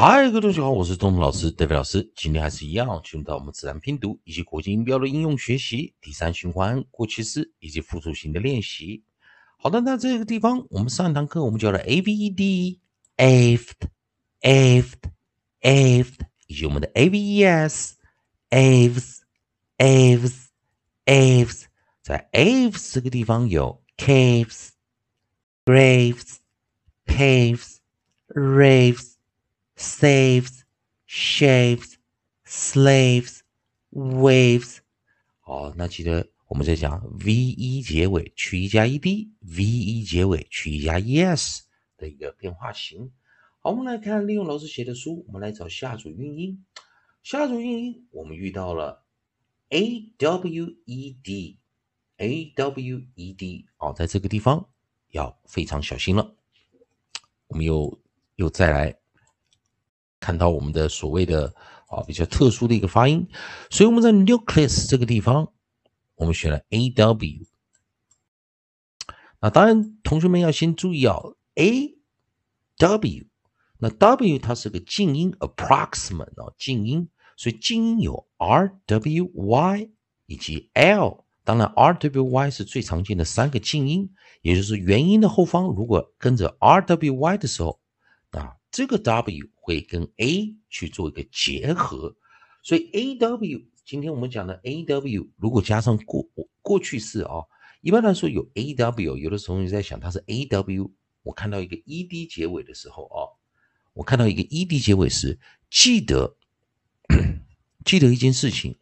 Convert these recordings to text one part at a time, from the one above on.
嗨，各位同学好，我是东东老师，David 老师。今天还是一样，进入到我们自然拼读以及国际音标的应用学习第三循环过去式以及复数型的练习。好的，那这个地方我们上一堂课我们教了 a v e d a v e d a v e d a v e d 以及我们的 a v e s a v e s a v e s a v e s 在 a v e s 这个地方有 caves、graves、paves、raves。Saves, shaves, slaves, waves。好，那记得我们在讲 v e 结尾去一加 e d，v e 结尾去一加 e s 的一个变化型。好，我们来看利用老师写的书，我们来找下组韵音。下组韵音我们遇到了 a w e d，a w e d。哦，在这个地方要非常小心了。我们又又再来。看到我们的所谓的啊比较特殊的一个发音，所以我们在 nucleus 这个地方，我们选了 a w。那当然，同学们要先注意啊，a w，那 w 它是个静音 approximate 啊静音，所以静音有 r w y 以及 l。当然，r w y 是最常见的三个静音，也就是元音的后方如果跟着 r w y 的时候，啊。这个 W 会跟 A 去做一个结合，所以 A W 今天我们讲的 A W 如果加上过过去式啊，一般来说有 A W，有的时候你在想它是 A W，我看到一个 E D 结尾的时候啊，我看到一个 E D 结尾时，记得记得一件事情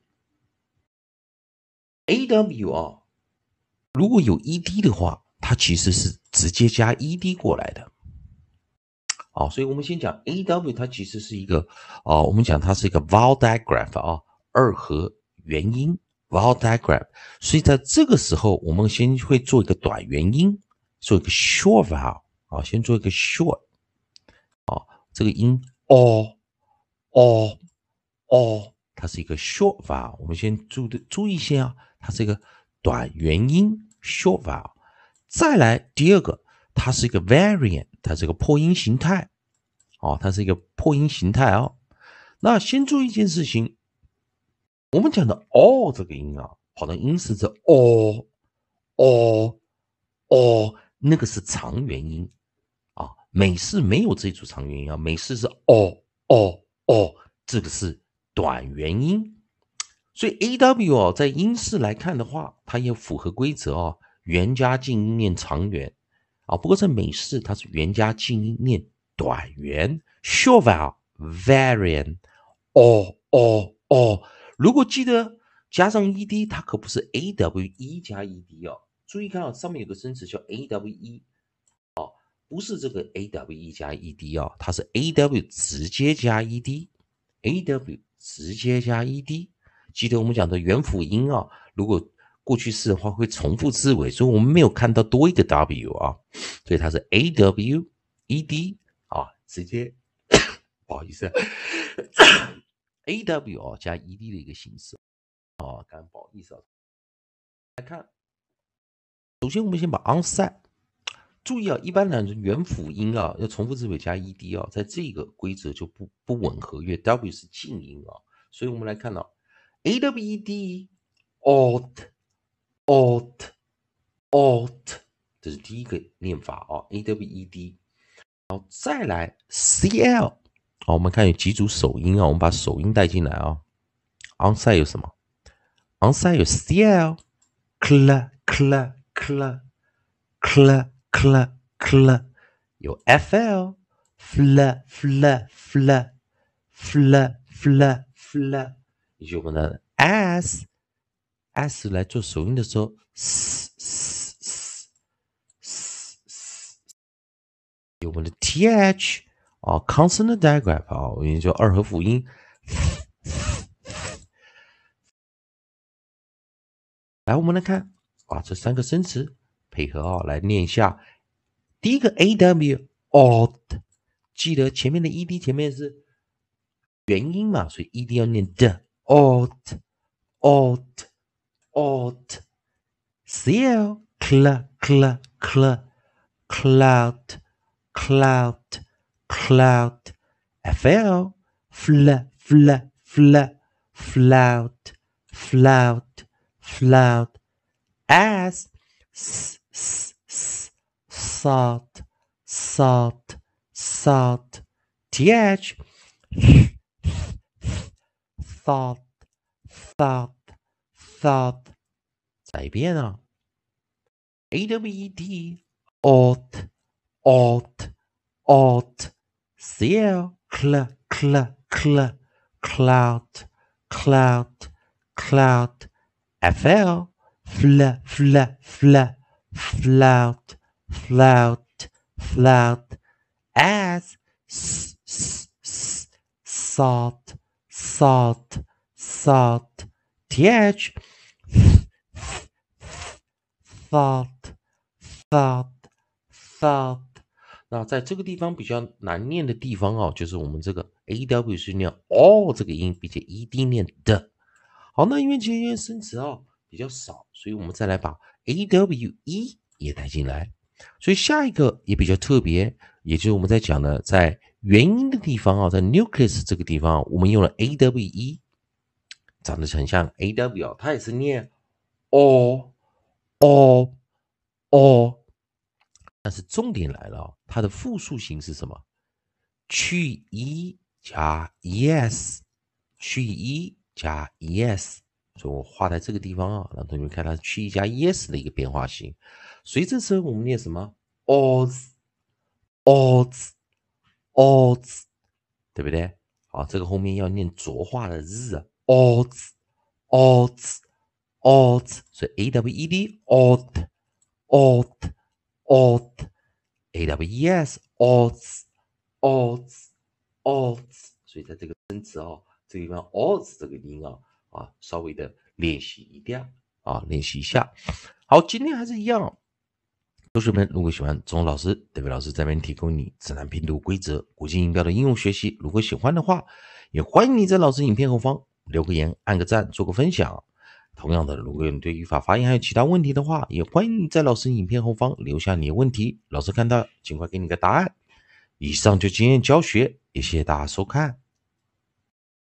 ，A W 啊，如果有 E D 的话，它其实是直接加 E D 过来的。啊，所以我们先讲 A W，它其实是一个啊，我们讲它是一个 vowel digraph 啊，二合元音 vowel digraph。所以在这个时候，我们先会做一个短元音，做一个 short vowel 啊，先做一个 short 啊，这个音 o o o，它是一个 short vowel。我们先注的注意一下啊，它是一个短元音 short vowel。再来第二个。它是一个 variant，它是一个破音形态，哦，它是一个破音形态哦。那先注意一件事情，我们讲的哦这个音啊，跑的音是这 all，all，all，那个是长元音啊。美式没有这组长元音啊，美式是哦哦哦这个是短元音。所以 a w 哦，在英式来看的话，它也符合规则哦，元加静音念长元。啊，不过在美式它是元加静音念短元，short vowel variant o o o。如果记得加上 e d，它可不是 a w e 加 e d 哦。注意看啊，上面有个生词叫 a w e，哦，不是这个 a w e 加 e d 哦，它是 a w 直接加 e d，a w 直接加 e d。记得我们讲的元辅音啊，如果过去式的话会重复字尾，所以我们没有看到多一个 w 啊，所以它是 a w e d 啊，直接 不好意思，a w 啊加 e d 的一个形式啊，刚不好意思啊。来看，首先我们先把 onset 注意啊，一般呢元辅音啊要重复字尾加 e d 啊，在这个规则就不不吻合，因为 w 是静音啊，所以我们来看到 a w e d old。Ought ought，这是第一个念法啊，a w e d，然后再来 c l，好，我们看有几组首音啊，我们把首音带进来啊，onside 有什么？onside 有 c l，cl cl cl cl cl cl，有 f l，fl fl fl fl fl fl，以及我们的 s。S 来做首音的时候，s s s s s，有我们的 th 啊，consonant digraph 啊，我们叫二合辅音。来，我们来看啊，这三个生词配合啊，来念一下。第一个 a w odd，记得前面的 e d 前面是元音嘛，所以 e d 要念的 odd odd。Ought, cl, cl, cl, cl, cloud, cloud, cloud, F L fl fl fl. Flout flout flout. S s s salt salt salt. Th thought thought thought 再一遍啊，a w e d ought ought ought c l cl cl cl clout clout clout f l fl fl fl flout flout flout as s s s salt salt salt Th thought thought thought 那在这个地方比较难念的地方哦，就是我们这个 a w 是念 all 这个音，并且 e d 念的。好，那因为前面生词哦比较少，所以我们再来把 a w e 也带进来。所以下一个也比较特别，也就是我们在讲的在元音的地方啊，在 nucleus 这个地方，我们用了 a w e，长得很像 a w，它也是念 o o o。但是重点来了，它的复数形是什么？去 e 加 es，去 e 加 es，所以我画在这个地方啊，让同学们看它去 e 加 es 的一个变化型。所以这时候我们念什么？os，os，os，对不对？好，这个后面要念浊化的日啊，os，os，os，所以 a w e d，od，od。ought, a w e s, oughts, oughts, oughts。所以在这个生词哦，这个地方 oughts 这个音啊啊，稍微的练习一点啊，练习一下。好，今天还是一样，同学们如果喜欢钟老师、德伟老师这边提供你自然拼读规则、国际音标的应用学习，如果喜欢的话，也欢迎你在老师影片后方留个言、按个赞、做个分享。同样的，如果你对语法、发音还有其他问题的话，也欢迎在老师影片后方留下你的问题，老师看到尽快给你个答案。以上就今天教学，也谢谢大家收看。